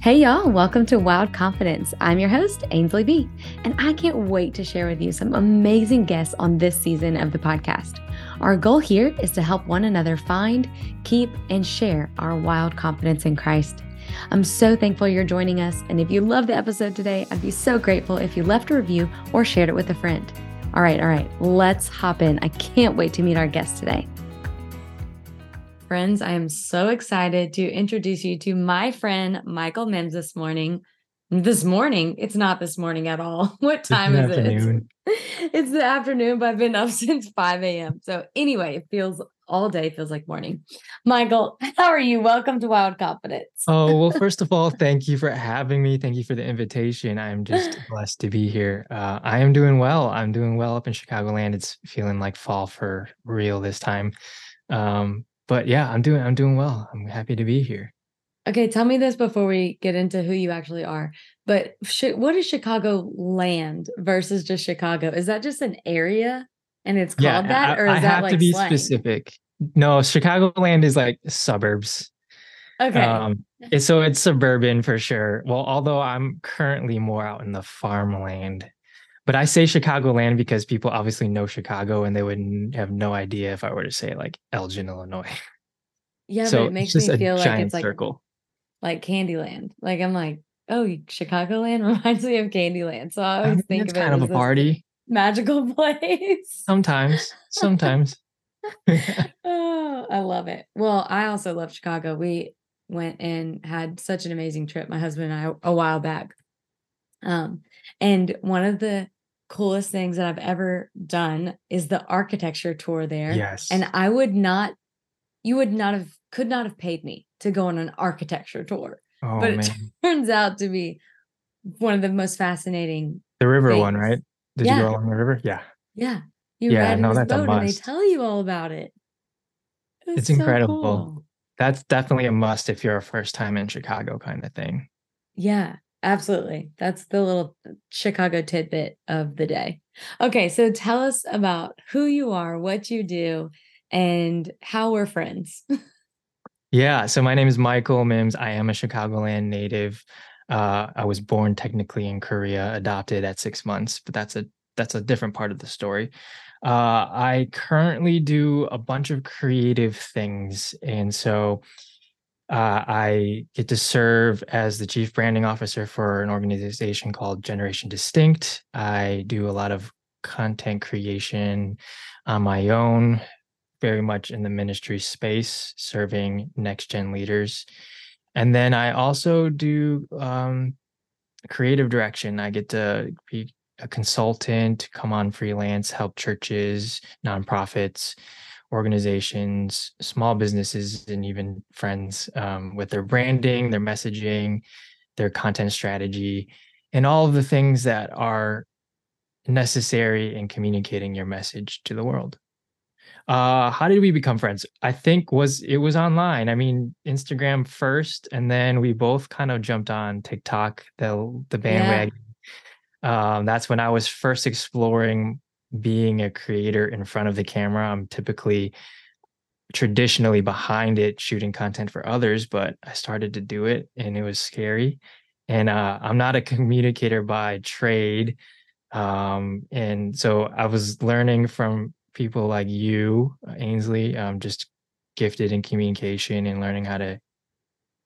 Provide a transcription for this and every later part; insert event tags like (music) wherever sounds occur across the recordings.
Hey, y'all, welcome to Wild Confidence. I'm your host, Ainsley B, and I can't wait to share with you some amazing guests on this season of the podcast. Our goal here is to help one another find, keep, and share our wild confidence in Christ. I'm so thankful you're joining us, and if you love the episode today, I'd be so grateful if you left a review or shared it with a friend. All right, all right, let's hop in. I can't wait to meet our guest today. Friends, I am so excited to introduce you to my friend Michael Mims this morning. This morning, it's not this morning at all. (laughs) What time is afternoon. it? (laughs) It's the afternoon, but I've been up (laughs) since 5 a.m. So, anyway, it feels all day feels like morning. Michael, how are you? Welcome to Wild Confidence. oh, well, first of all, thank you for having me. Thank you for the invitation. I'm just blessed to be here. Uh, I am doing well. I'm doing well up in Chicagoland. It's feeling like fall for real this time. Um, but yeah, I'm doing I'm doing well. I'm happy to be here. Okay, tell me this before we get into who you actually are. But sh- what is Chicago land versus just Chicago? Is that just an area and it's called yeah, that, or is I, I that have like to be slang? specific? No, Chicagoland is like suburbs. Okay. Um, (laughs) so it's suburban for sure. Well, although I'm currently more out in the farmland but I say Chicagoland because people obviously know Chicago and they would have no idea if I were to say like Elgin, Illinois. Yeah, so but it makes me feel like it's like circle. like Candyland. Like I'm like, oh, Chicagoland (laughs) reminds me of Candyland. So I always I think of it kind of a party, magical (laughs) place. Sometimes, sometimes. (laughs) oh, I love it. Well, I also love Chicago. We went and had such an amazing trip, my husband and I, a while back. Um, and one of the coolest things that I've ever done is the architecture tour there. Yes. And I would not, you would not have, could not have paid me to go on an architecture tour. Oh, but man. it (laughs) turns out to be one of the most fascinating. The river things. one, right? Did yeah. you go along the river? Yeah. Yeah. You yeah, no, that's boat a must. and they tell you all about it. It's, it's so incredible. Cool. That's definitely a must if you're a first time in Chicago kind of thing. Yeah. Absolutely. That's the little Chicago tidbit of the day. Okay, so tell us about who you are, what you do, and how we're friends. (laughs) yeah, so my name is Michael Mims. I am a Chicagoland native. Uh, I was born technically in Korea, adopted at six months, but that's a that's a different part of the story. Uh, I currently do a bunch of creative things, and so uh, I get to serve as the chief branding officer for an organization called Generation Distinct. I do a lot of content creation on my own, very much in the ministry space, serving next gen leaders. And then I also do um, creative direction. I get to be a consultant, come on freelance, help churches, nonprofits organizations, small businesses, and even friends um, with their branding, their messaging, their content strategy, and all of the things that are necessary in communicating your message to the world. Uh, how did we become friends? I think was it was online. I mean, Instagram first, and then we both kind of jumped on TikTok, the the bandwagon. Yeah. Um, that's when I was first exploring being a creator in front of the camera. I'm typically traditionally behind it shooting content for others, but I started to do it and it was scary. And uh, I'm not a communicator by trade. Um, and so I was learning from people like you, Ainsley, um, just gifted in communication and learning how to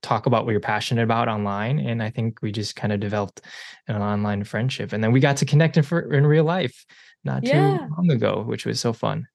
talk about what you're passionate about online. And I think we just kind of developed an online friendship. And then we got to connect in, for, in real life not yeah. too long ago, which was so fun.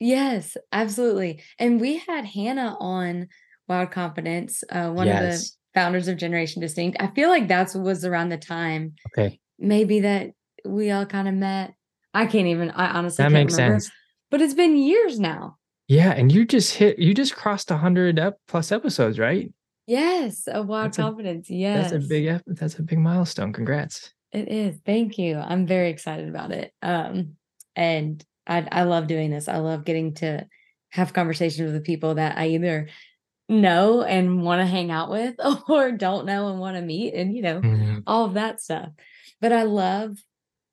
Yes, absolutely. And we had Hannah on Wild Confidence, uh, one yes. of the founders of Generation Distinct. I feel like that was around the time. Okay. Maybe that we all kind of met. I can't even, I honestly that makes remember. sense. But it's been years now. Yeah. And you just hit, you just crossed 100 ep- plus episodes, right? Yes. A Wild that's Confidence. A, yes. That's a big, that's a big milestone. Congrats. It is. Thank you. I'm very excited about it. Um, and I, I love doing this. I love getting to have conversations with the people that I either know and want to hang out with (laughs) or don't know and want to meet and, you know, mm-hmm. all of that stuff. But I love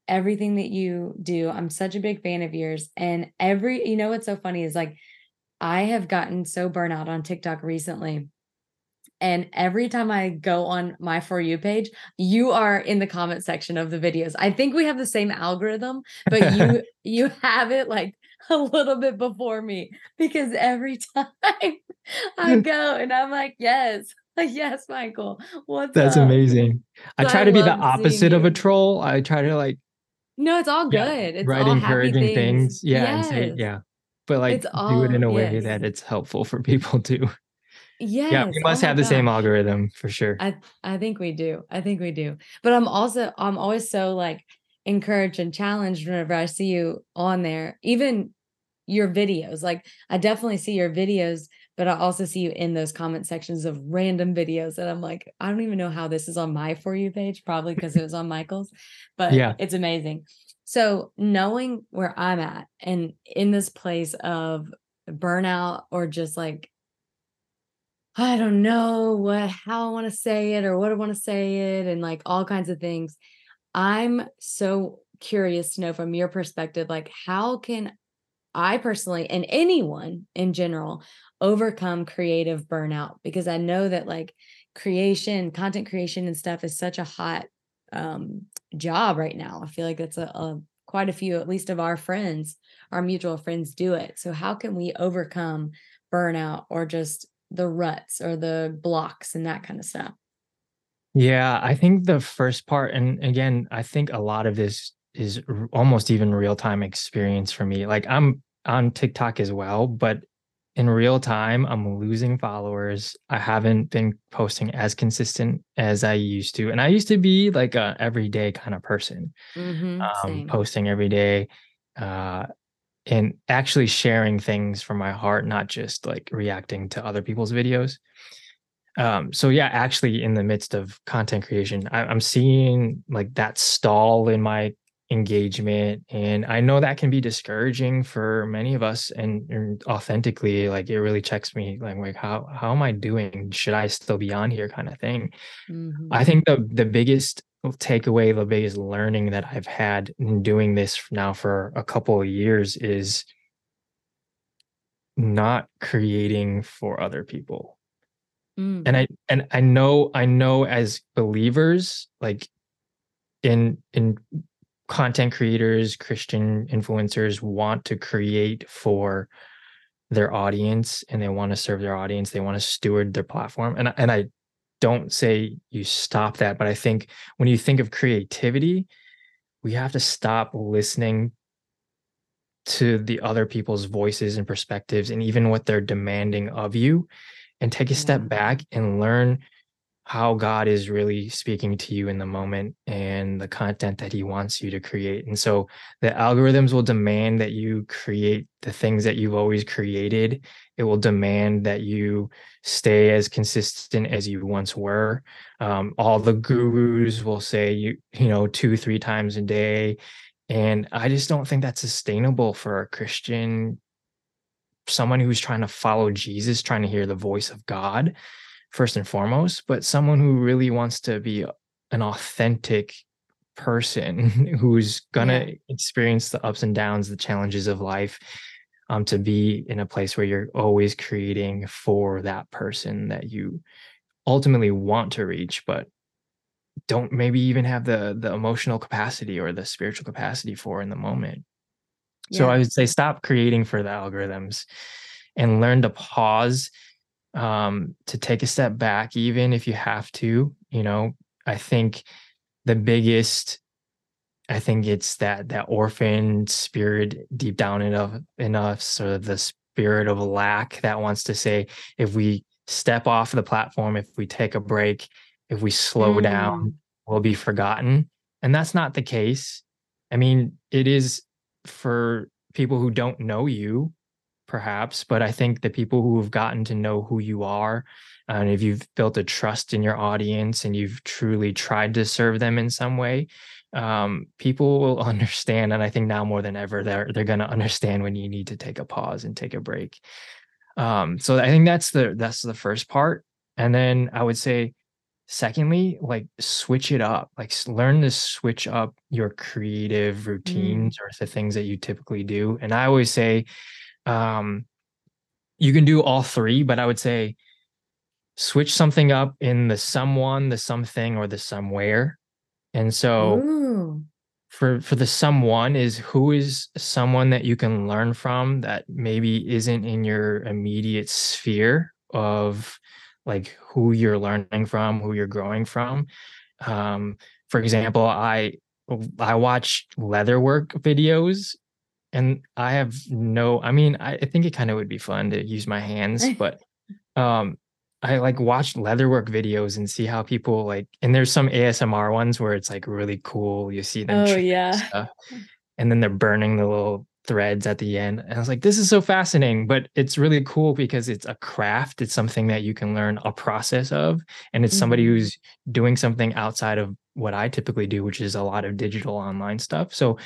everything that you do. I'm such a big fan of yours. And every, you know, what's so funny is like, I have gotten so burnout on TikTok recently And every time I go on my For You page, you are in the comment section of the videos. I think we have the same algorithm, but you (laughs) you have it like a little bit before me because every (laughs) time I hmm. go and I'm like, yes, (laughs) yes, Michael. What's That's up? amazing. I try I to be the opposite of a troll. I try to like No, it's all yeah, good. It's write all happy encouraging things. things. Yeah, and say yeah, but like It's do it in a way yes. that it's helpful for people too. Yeah, we Oh must my have the same algorithm for sure. I I think we do. I think we do. But I'm also I'm always so like encouraged and challenged whenever I see you on there, even your videos. Like I definitely see your videos, but I also see you in those comment sections of random videos that I'm like, I don't even know how this is on my for you page, probably because it was on Michael's, but Yeah. it's amazing. So knowing where I'm at and in this place of burnout or just like I don't know what how I want to say it or what I want to say it and like all kinds of things. I'm so curious to know from your perspective like how can I personally and anyone in general overcome creative burnout because I know that like creation, content creation and stuff is such a hot um job right now. I feel like that's a, a quite a few at least of our friends, our mutual friends do it. So how can we overcome burnout or just the ruts or the blocks and that kind of stuff? Yeah, I think the first part, and again, I think a lot of this is almost even real time experience for me. Like I'm on TikTok as well, but in real time, I'm losing followers. I haven't been posting as consistent as I used to. And I used to be like a everyday kind of person, Mm-hmm. um, posting every day, uh, and actually sharing things from my heart, not just like reacting to other people's videos. Um, so yeah, actually in the midst of content creation, I, I'm seeing like that stall in my engagement. And I know that can be discouraging for many of us and, and authentically, like it really checks me like, like how how am I doing? Should I still be on here kind of thing? Mhm. I think the the biggest takeaway, the biggest learning that I've had in doing this now for a couple of years is not creating for other people Mm. and i and i know i know as believers like in in content creators christian influencers want to create for their audience and they want to serve their audience they want to steward their platform and and i don't say you stop that but i think when you think of creativity we have to stop listening to the other people's voices and perspectives and even what they're demanding of you and take a step back and learn how God is really speaking to you in the moment and the content that he wants you to create. And so the algorithms will demand that you create the things that you've always created. It will demand that you stay as consistent as you once were. Um, all the gurus will say you, you know, two, three times a day. And I just don't think that's sustainable for a Christian, someone who's trying to follow Jesus, trying to hear the voice of God first and foremost, but someone who really wants to be an authentic person (laughs) who's gonna Yeah. experience the ups and downs, the challenges of life, um, to be in a place where you're always creating for that person that you ultimately want to reach, but don't maybe even have the the emotional capacity or the spiritual capacity for in the moment. So I Yeah. would say stop creating for the algorithms and learn to pause um to take a step back even if you have to, you know. I think the biggest I think it's that that orphan spirit deep down in of in us or the spirit of lack that wants to say if we step off the platform, if we take a break, if we slow down, Mm. we'll be forgotten. And that's not the case. I mean, it is for people who don't know you, perhaps, but I think the people who have gotten to know who you are, and if you've built a trust in your audience and you've truly tried to serve them in some way, um, people will (laughs) understand. And I think now more than ever, they're they're gonna understand when you need to take a pause and take a break. Um, so I think that's the that's the first part. And then I would say secondly like switch it up like learn to switch up your creative Mm. routines or the things that you typically do and i always say um you can do all three but i would say switch something up in the someone, the something, or the somewhere. And so Ooh. for for the someone is who is someone that you can learn from that maybe isn't in your immediate sphere of like who you're learning from, who you're growing from. Um, for example, I I watch leatherwork videos and I have no I mean, I, I think it kind of would be fun to use my hands, (laughs) but um I like watch leatherwork videos and see how people like and there's some ASMR ones where it's like really cool. You see them Oh and yeah. stuff, and then they're burning the little threads at the end. And I was like, this is so fascinating, but it's really cool because it's a craft. It's something that you can learn a process of. And it's somebody Mhm. who's doing something outside of what I typically do, which is a lot of digital online stuff. So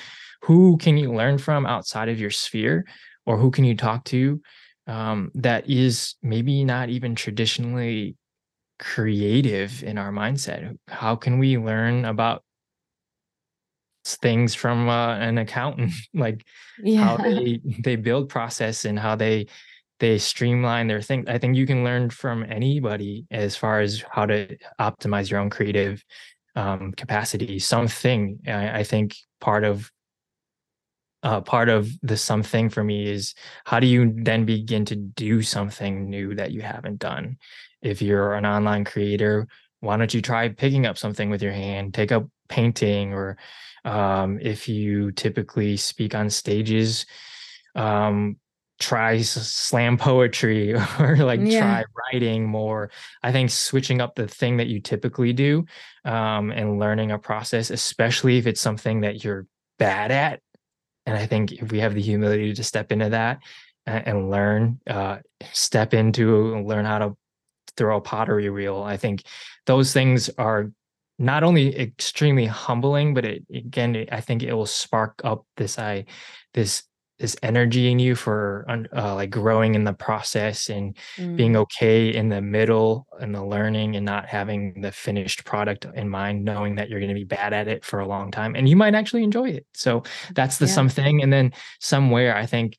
who can you learn from outside of your sphere? Or who can you talk to um, that is maybe not even traditionally creative in our mindset? How can we learn about things from uh, an accountant? (laughs) like how they they build process and how they they streamline their thing. I think you can learn from anybody as far as how to optimize your own creative um, capacity. Something I, I think part of uh, part of the something for me is how do you then begin to do something new that you haven't done? If you're an online creator, why don't you try picking up something with your hand, take up painting, or um, if you typically speak on stages, um, try slam poetry (laughs) or like Yeah. try writing more. I think switching up the thing that you typically do um, and learning a process, especially if it's something that you're bad at, and I think if we have the humility to step into that and, and learn, uh, step into learn how to throw a pottery reel, I think those things are not only extremely humbling, but it again, I think it will spark up this I this this energy in you for uh, like growing in the process and being Mm. okay in the middle and the learning and not having the finished product in mind, knowing that you're going to be bad at it for a long time and you might actually enjoy it. So that's the Yeah. something. And then somewhere, I think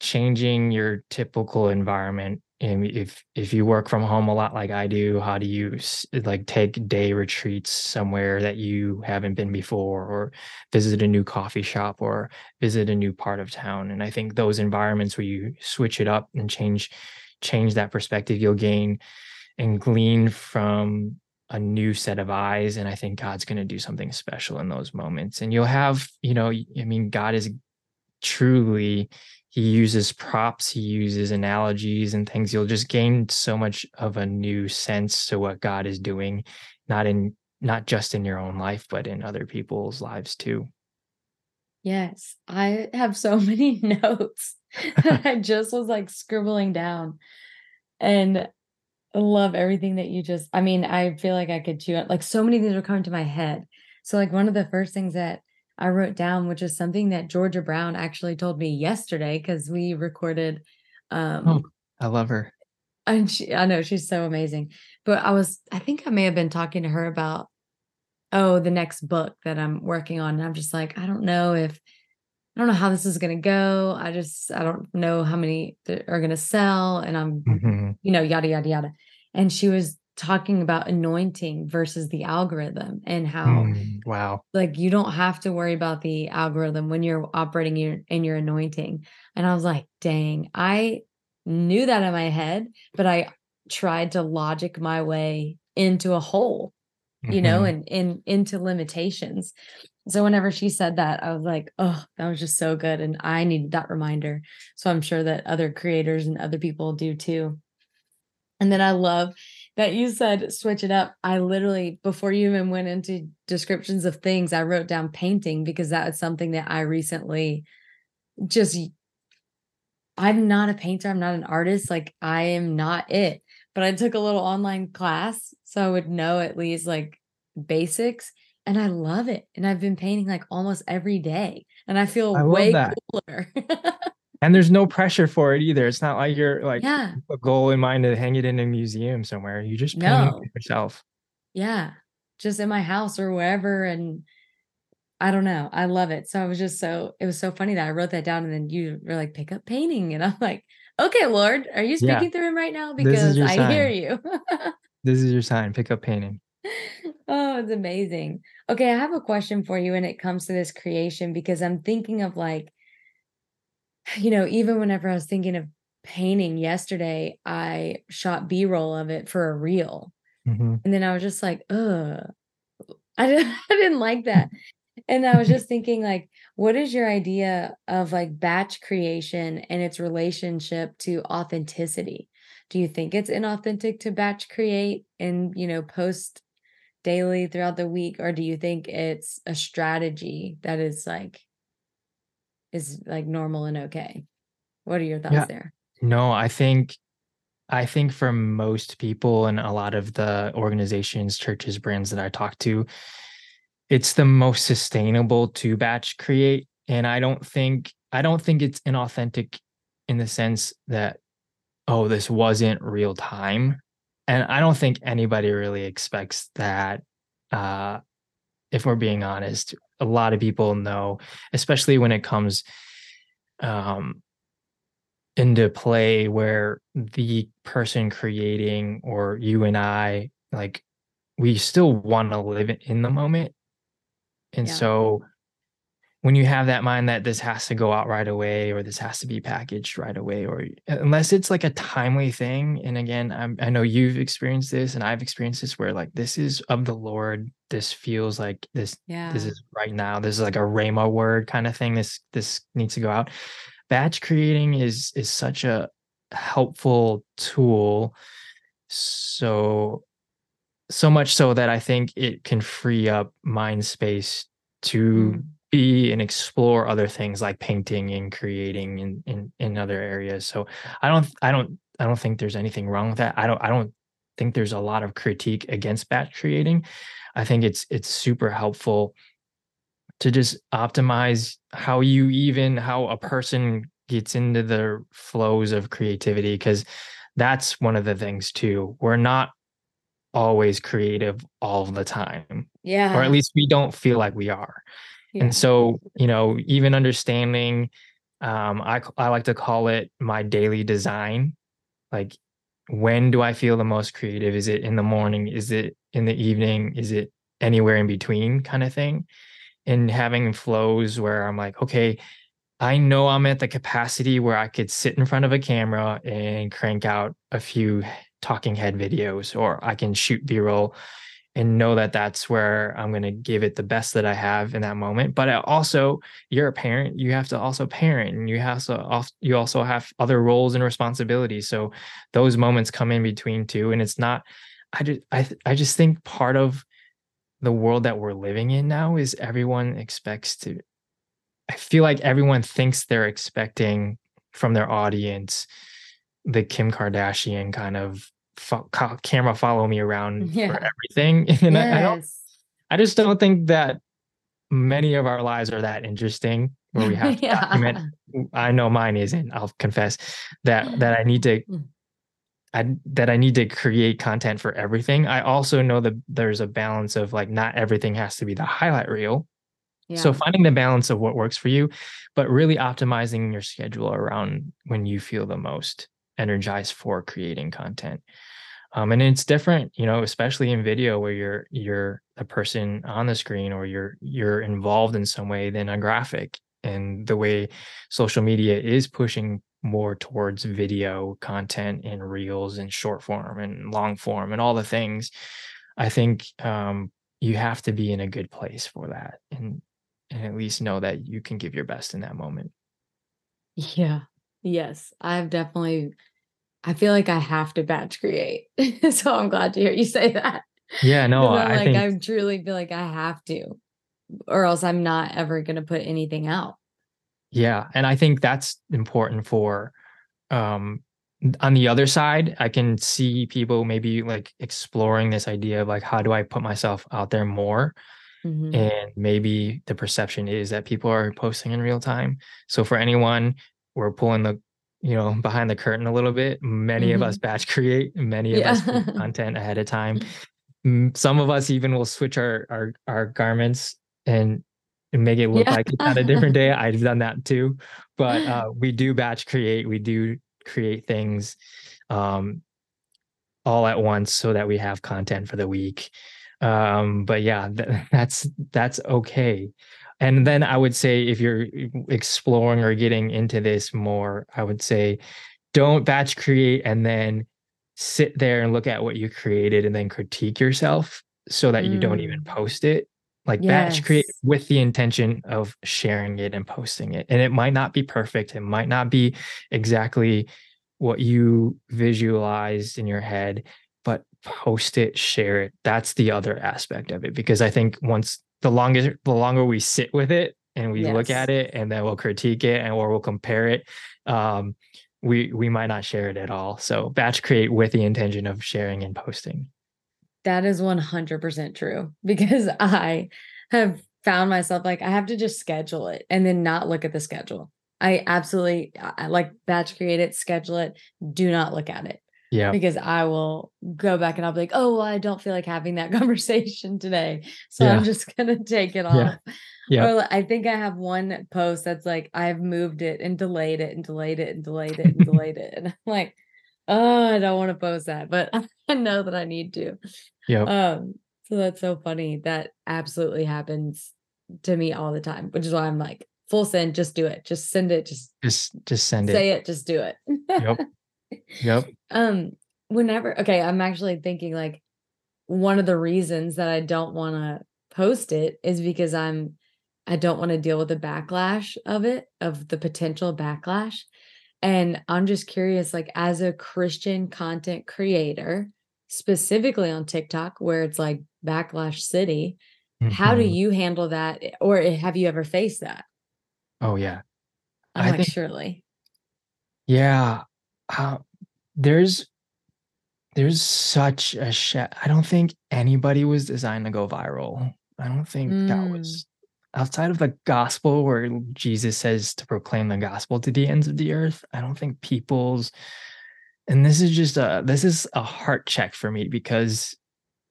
changing your typical environment. And if if you work from home a lot like I do, how do you like take day retreats somewhere that you haven't been before, or visit a new coffee shop, or visit a new part of town? And I think those environments where you switch it up and change change that perspective, you'll gain and glean from a new set of eyes. And I think God's going to do something special in those moments. And you'll have, you know, I mean, God is truly he uses props he uses analogies and things you'll just gain so much of a new sense to what god is doing not in not just in your own life but in other people's lives too Yes. I have so (laughs) many notes that I just was like scribbling down and love everything that you just I mean, I feel like I could chew it like so many things are coming to my head. So like one of the first things that I wrote down, which is something that Georgia Brown actually told me yesterday because we recorded oh um i love her and she I know she's so amazing. But I was I think I may have been talking to her about oh, the next book that I'm working on. And I'm just like, I don't know if I don't know how this is going to go. I just I don't know how many are going to sell and I'm Mhm. you know, yada, yada, yada. And she was talking about anointing versus the algorithm and how, Mm, wow like, you don't have to worry about the algorithm when you're operating your, in your anointing. And I was like, dang, I knew that in my head, but I tried to logic my way into a hole, you know, Mhm. and, and into limitations. So whenever she said that, I was like, oh, that was just so good. And I needed that reminder. So I'm sure that other creators and other people do too. And then I love that you said switch it up. I literally, before you even went into descriptions of things, I wrote down painting because that is something that I recently just, I'm not a painter, I'm not an artist. Like, I am not it. But I took a little online class so I would know at least like basics. And I love it. And I've been painting like almost every day. And I feel i way that cooler. (laughs) and there's no pressure for it either it's not like you're like yeah. a goal in mind to hang it in a museum somewhere you just paint No. it yourself Yeah. Just in my house or wherever. And I don't know. I love it. So I was just so it was so funny that I wrote that down and then you were like, pick up painting. And I'm like, Okay, Lord, are you speaking yeah. through him right now? Because I sign. hear you. (laughs) this is your sign. Pick up painting. Oh, it's amazing. Okay, I have a question for you when it comes to this creation because I'm thinking of like, you know, even whenever I was thinking of painting yesterday, I shot B roll of it for a reel. Mm-hmm. And then I was just like, ugh, I didn't, (laughs) I didn't like that. and I was just (laughs) thinking, like, what is your idea of like batch creation and its relationship to authenticity? Do you think it's inauthentic to batch create and, you know, post daily throughout the week? Or do you think it's a strategy that is like, is like normal and okay? What are your thoughts yeah. there? No, I think I think for most people and a lot of the organizations, churches, brands that I talk to, it's the most sustainable to batch create. And I don't think I don't think it's inauthentic in the sense that, oh, this wasn't real time. And I don't think anybody really expects that. Uh, if we're being honest, a lot of people know, especially when it comes um, into play where the person creating or you and I like we still want to live in the moment. And yeah. so when you have that mind that this has to go out right away or this has to be packaged right away or unless it's like a timely thing and again I'm, i know you've experienced this and i've experienced this where like this is of the lord this feels like this yeah. this is right now this is like a rhema word kind of thing this this needs to go out batch creating is is such a helpful tool so so much so that i think it can free up mind space to mm. Be and explore other things like painting and creating in, in in other areas. So i don't i don't i don't think there's anything wrong with that. I don't i don't think there's a lot of critique against batch creating. I think it's it's super helpful to just optimize how you even how a person gets into the flows of creativity because that's one of the things too. We're not always creative all the time yeah or at least we don't feel like we are yeah. and so you know even understanding um i i like to call it my daily design like when do i feel the most creative? Is it in the morning? Is it in the evening? Is it anywhere in between kind of thing? And having flows where I'm like, okay, I know I'm at the capacity where I could sit in front of a camera and crank out a few talking head videos, or I can shoot B roll and know that that's where I'm going to give it the best that I have in that moment. But uh, also, you're a parent, you have to also parent, and you have to you also have other roles and responsibilities. So those moments come in between too, and it's not. I just I I just think part of the world that we're living in now is everyone expects to I feel like everyone thinks they're expecting from their audience the Kim Kardashian kind of fo- camera follow me around (laughs) yeah. for everything (laughs) and yes. I, I don't I just don't think that many of our lives are that interesting where we have (laughs) to yeah. document I know mine isn't I'll confess that that I need to mm. I, that I need to create content for everything. I also know that there's a balance of like not everything has to be the highlight reel. Yeah. So finding the balance of what works for you, but really optimizing your schedule around when you feel the most energized for creating content. Um, and it's different, you know, especially in video where you're you're a person on the screen or you're you're involved in some way than a graphic. And the way social media is pushing more towards video content and reels and short form and long form and all the things i think um, you have to be in a good place for that and and at least know that you can give your best in that moment. Yeah. Yes. I've definitely i feel like i have to batch create (laughs) so i'm glad to hear you say that yeah no i like think... i truly feel like i have to or else i'm not ever going to put anything out yeah, and I think that's important for um on the other side, I can see people maybe like exploring this idea of like how do I put myself out there more? Mm-hmm. And maybe the perception is that people are posting in real time. So for anyone, we're pulling the you know behind the curtain a little bit. Many mm-hmm. of us mm-hmm. batch create, many of yeah. us content ahead of time. (laughs) Some of us even will switch our our our garments and and make it look yeah. like it's on a different day. (laughs) I've done that too. But uh, (laughs) we do batch create, we do create things um, all at once so that we have content for the week. Um, but yeah, (laughs) th- that's that's okay. And then I would say if you're exploring or getting into this more, I would say don't batch create and then sit there and look at what you created and then critique yourself so that mm. you don't even mm. post it like yes. batch create with the intention of sharing it and posting it and it might not be perfect it might not be exactly what you visualized in your head post it share it that's the other aspect of it because i think once the longer the longer we sit with it and we yes. look at it and then we'll critique it and or we'll compare it um, we we might not share it at all so batch create with the intention of sharing and posting that is 100% true (laughs) because I have found myself like I have to just schedule it and then not look at the schedule. I absolutely I like batch create it, schedule it, do not look at it. Yeah. Because I will go back and I'll be like, oh, well, I don't feel like having that (laughs) conversation today. So yeah. I'm just (laughs) going to take it off. Yeah. Yeah. Or I think I have one post that's like, I've moved it and delayed it and delayed it and delayed it and delayed it. And I'm like, oh, I don't want to post that, but (laughs) I know that I need to. Yeah. Um, so that's so funny. That absolutely happens to me all the time, which is why I'm like, full send, just do it. Just send it. Just just just send it. Say it, just do it. yep. Yep. (laughs) Um, whenever okay, I'm actually thinking like one of the reasons that I don't want to post it is because I'm I don't want to deal with the backlash of it, of the potential backlash. And I'm just curious, like as a Christian content creator, specifically on TikTok, where it's like backlash city, mm-hmm. how do mm-hmm. you handle that? Or have you ever faced that? Oh yeah. I'm I like, think, surely. Yeah. Uh, there's there's such a sh- I don't think anybody was designed to go viral. I don't think mm. that was outside of the gospel where Jesus says to proclaim the gospel to the ends of the earth, I don't think people's and this is just a this is a heart check for me because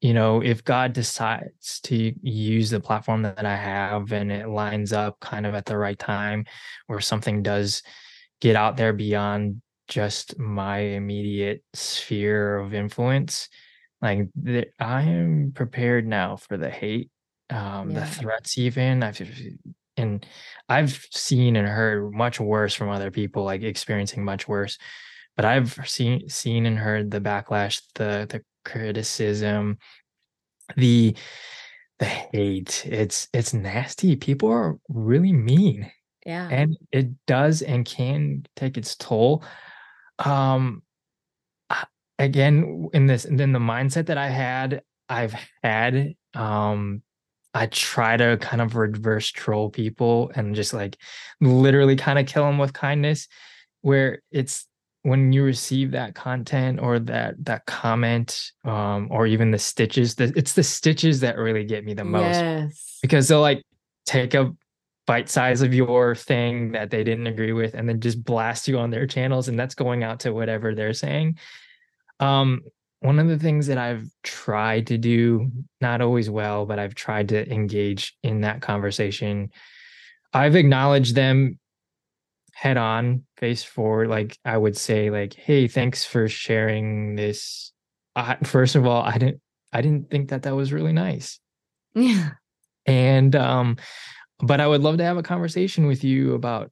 you know if god decides to use the platform that i have and it lines up kind of at the right time where something does get out there beyond just my immediate sphere of influence like the, i am prepared now for the hate um, yeah. the threats even I've and I've seen and heard much worse from other people, like experiencing much worse. But I've seen seen and heard the backlash, the the criticism, the the hate. It's it's nasty. People are really mean. Yeah. And it does and can take its toll. Um again in this and then the mindset that I had, I've had um I try to kind of reverse troll people and just like literally kind of kill them with kindness where it's when you receive that content or that that comment um or even the stitches the, it's the stitches that really get me the most yes. because they'll like take a bite size of your thing that they didn't agree with and then just blast you on their channels and that's going out to whatever they're saying um one of the things that I've tried to do, not always well, but I've tried to engage in that conversation. I've acknowledged them head on, face forward. Like I would say, like, "Hey, thanks for sharing this." I, first of all, I didn't, I didn't think that that was really nice. Yeah. And um, but I would love to have a conversation with you about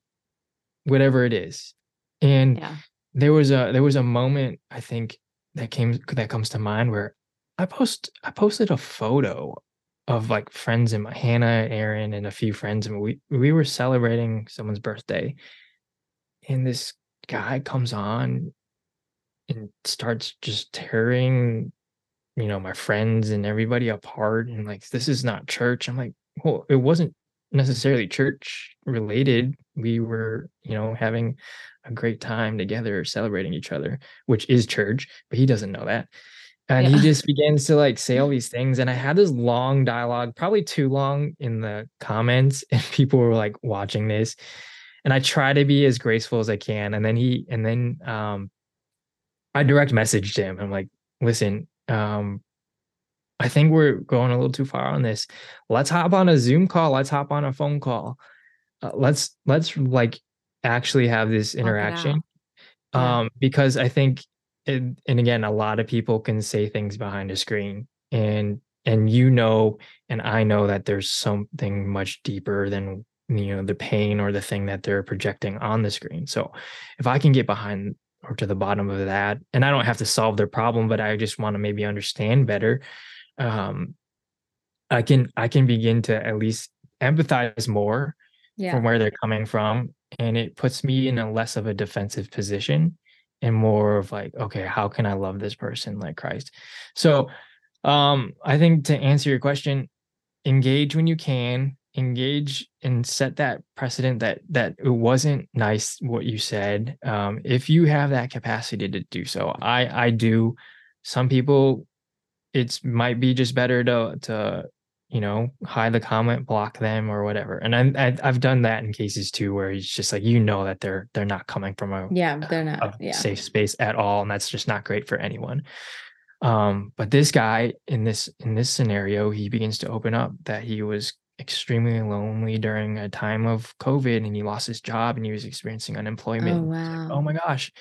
whatever it is. And yeah. there was a there was a moment I think that came that comes to mind where I post I posted a photo of like friends in my Hannah, Aaron, and a few friends, and we we were celebrating someone's birthday, and this guy comes on and starts just tearing, you know, my friends and everybody apart, and like this is not church. I'm like, well, it wasn't necessarily church related. We were, you know, having a great time together celebrating each other, which is church, but he doesn't know that. And yeah. he just begins to like say all (laughs) these things. And I had this long dialogue, probably too long in the comments, (laughs) and people were like watching this. And I try to be as graceful as I can. And then he, and then um I direct messaged him. I'm like, listen, um, I think we're going a little too far on this. Let's hop on a Zoom call. Let's hop on a phone call. Uh, let's let's like actually have this interaction. Yeah. Um, because I think it, and again, a lot of people can say things behind a screen and and you know and I know that there's something much deeper than you know the pain or the thing that they're projecting on the screen. So if I can get behind or to the bottom of that and I don't have to solve their problem but I just want to maybe understand better um I can I can begin to at least empathize more yeah. from where they're coming from and it puts me in a less of a defensive position and more of like okay how can i love this person like christ? So um i think to answer your question engage when you can engage and set that precedent that that it wasn't nice what you said um if you have that capacity to do so. I i do. Some people it's might be just better to to you know, hide the comment, block them or whatever. And I'm, I, I've done that in cases too, where it's just like, you know, that they're, they're not coming from a, yeah, they're not a yeah. safe space at all. And that's just not great for anyone. Um, but this guy in this, in this scenario, he begins to open up that he was extremely lonely during a time of COVID and he lost his job and he was experiencing unemployment. Oh, wow. Like, oh my gosh.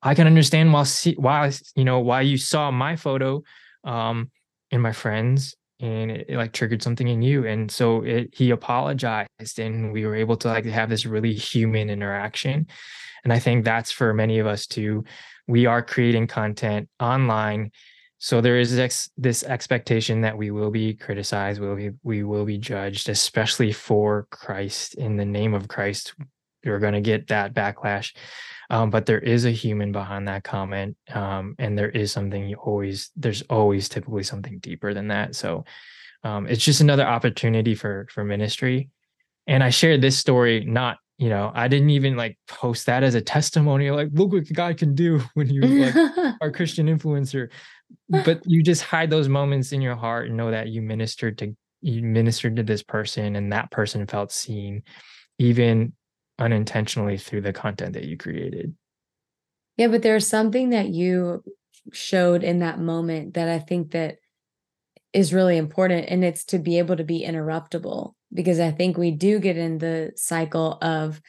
I can understand why, why, you know, why you saw my photo, um, and my friends and it, it, like triggered something in you and so it, he apologized and we were able to like have this really human interaction and i think that's for many of us too. We are creating content online so there is this, this expectation that we will be criticized will be we will be judged especially for christ in the name of christ you're going to get that backlash um, but there is a human behind that comment um, and there is something you always there's always typically something deeper than that. So um, it's just another opportunity for for ministry. And i shared this story not you know i didn't even like post that as a testimonial like look what god can do (laughs) when you like (laughs) are a christian influencer. But you just hide those moments in your heart and know that you ministered to you ministered to this person and that person felt seen. Even unintentionally through the content that you created. Yeah, but there's something that you showed in that moment that I think that is really important and it's to be able to be interruptible because I think we do get in the cycle of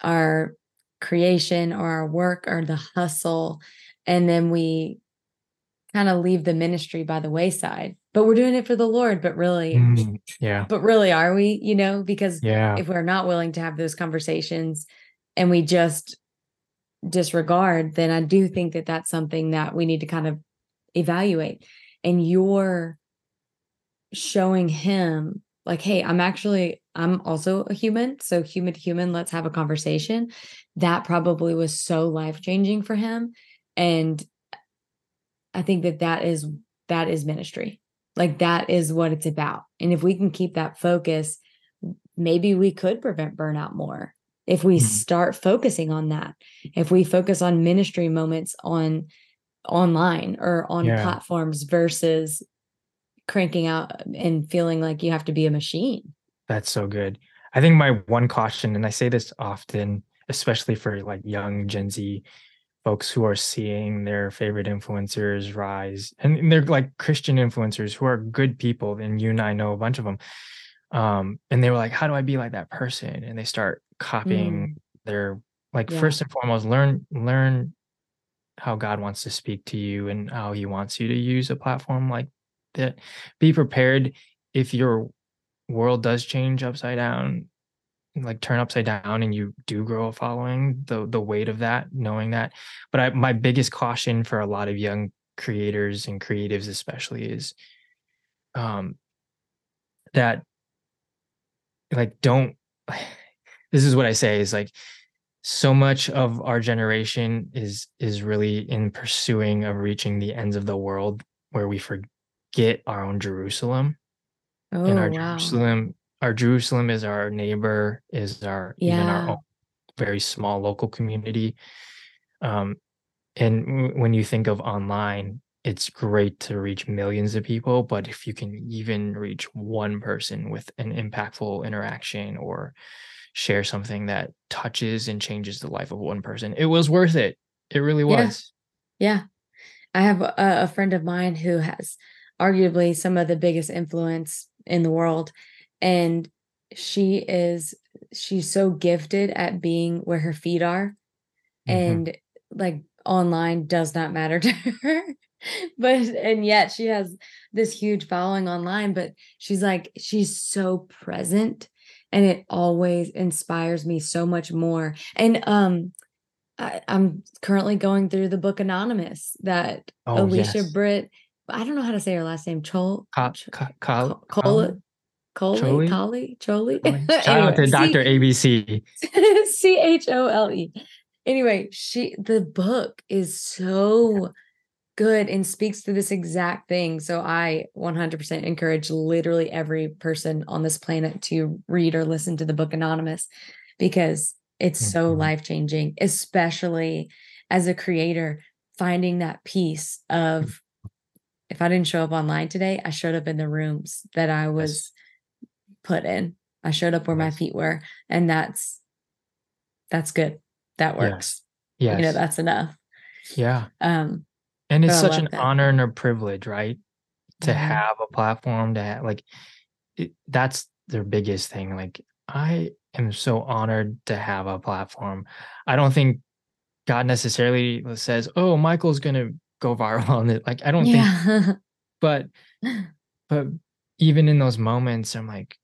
our creation or our work or the hustle and then we kind of leave the ministry by the wayside but we're doing it for the lord but really mm, yeah. but really are we you know? Because yeah. if we're not willing to have those conversations and we just disregard then i do think that that's something that we need to kind of evaluate. And you're showing him like hey i'm actually i'm also a human so human to human let's have a conversation. That probably was so life changing for him and I think that that is that is ministry. Like that is what it's about. And if we can keep that focus, maybe we could prevent burnout more. If we mm-hmm. start focusing on that. If we focus on ministry moments on online or on yeah. platforms versus cranking out and feeling like you have to be a machine. That's so good. I think my one caution, and I say this often, especially for like young Gen Z folks who are seeing their favorite influencers rise and they're like christian influencers who are good people and you and i know a bunch of them um, and they were like how do i be like that person and they start copying mm. their like yeah. first and foremost learn learn how god wants to speak to you and how he wants you to use a platform like that be prepared if your world does change upside down like turn upside down and you do grow a following the the weight of that knowing that but I, my biggest caution for a lot of young creators and creatives especially is um that like don't (sighs) this is what i say is like so much of our generation is is really in pursuing of reaching the ends of the world where we forget our own jerusalem oh, and our wow. jerusalem our Jerusalem is our neighbor, is our yeah. even our own very small local community. Um, and w- when you think of online, it's great to reach millions of people, but if you can even reach one person with an impactful interaction or share something that touches and changes the life of one person, it was worth it. It really was. Yeah. yeah. I have a, a friend of mine who has arguably some of the biggest influence in the world and she is she's so gifted at being where her feet are mm-hmm. and like online does not matter (laughs) to her. but and yet she has this huge following online, but she's like, she's so present and it always inspires me so much more. And um I, am currently going through the book Anonymous that oh, Alicia yes. Britt, I don't know how to say her last name, Chol, Coley, Coley, Chole. (laughs) Shout out to Dr. ABC. (laughs) C H O L E. Anyway, she the book is so good and speaks to this exact thing. So I 100% encourage literally every person on this planet to read or listen to the book Anonymous because it's mm-hmm. so life changing, especially as a creator, finding that piece of if I didn't show up online today, I showed up in the rooms that I was put in. I showed up where my feet were, and that's that's good. That works. Yeah. You know, that's enough. Yeah. Um, and it's such an that. honor and a privilege, right? To mm-hmm. have a platform to have, like it, that's their biggest thing. Like I am so honored to have a platform. I don't think God necessarily says, "Oh, Michael's going to go (laughs) viral on it." Like I don't yeah. think but but even in those moments I'm like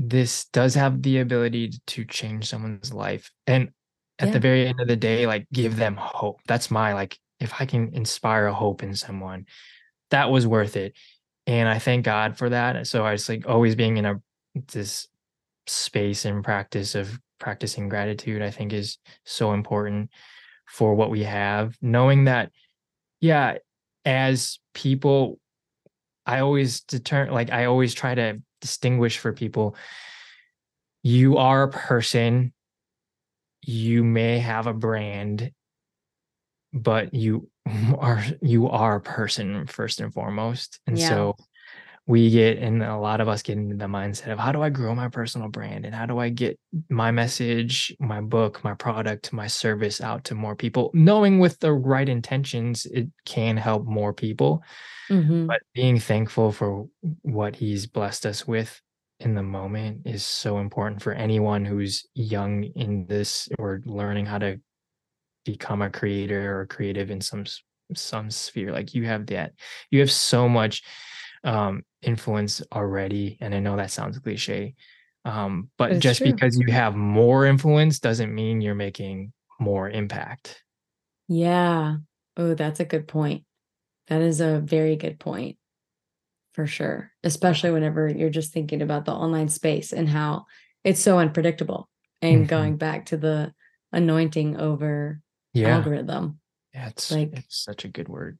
this does have the ability to change someone's life and at yeah. the very end of the day like give them hope. That's my like if i can inspire a hope in someone that was worth it. And i thank god for that. So i was like always being in a this space and practice of practicing gratitude i think is so important for what we have. Knowing that yeah as people i always deter like i always try to distinguish for people. You are a person. You may have a brand but you (laughs) are you are a person first and foremost. And yeah. so we get and a lot of us get into the mindset of how do i grow my personal brand? And how do i get my message my book my product my service out to more people? Knowing with the right intentions it can help more people. Mm-hmm. but being thankful for what he's blessed us with in the moment is so important for anyone who's young in this or learning how to become a creator or creative in some some sphere. Like you have that. You have so much um influence already and i know that sounds cliche um but it's just true. because you have more influence doesn't mean you're making more impact yeah oh that's a good point that is a very good point for sure, especially whenever you're just thinking about the online space and how it's so unpredictable. And mm-hmm. going back to the anointing over yeah. algorithm. Yeah, it's like it's such a good word.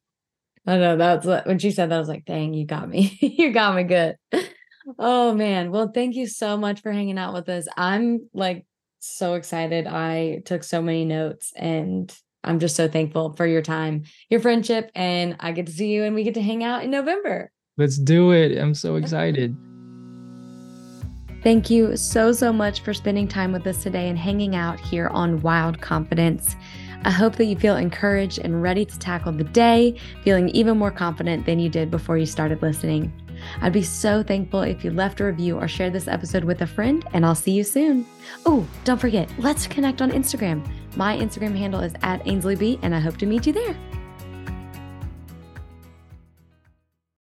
I know that's what, when she said that, I was like, dang, you got me. (laughs) you got me good. Oh man. Well, thank you so much for hanging out with us. I'm like so excited. I took so many notes and I'm just so thankful for your time, your friendship, and I get to see you and we get to hang out in November. Let's do it. I'm so excited. Thank you so, so much for spending time with us today and hanging out here on Wild Confidence. I hope that you feel encouraged and ready to tackle the day, feeling even more confident than you did before you started listening. I'd be so thankful if you left a review or shared this episode with a friend, and I'll see you soon. Oh, don't forget, let's connect on Instagram. My Instagram handle is at AinsleyB, and I hope to meet you there.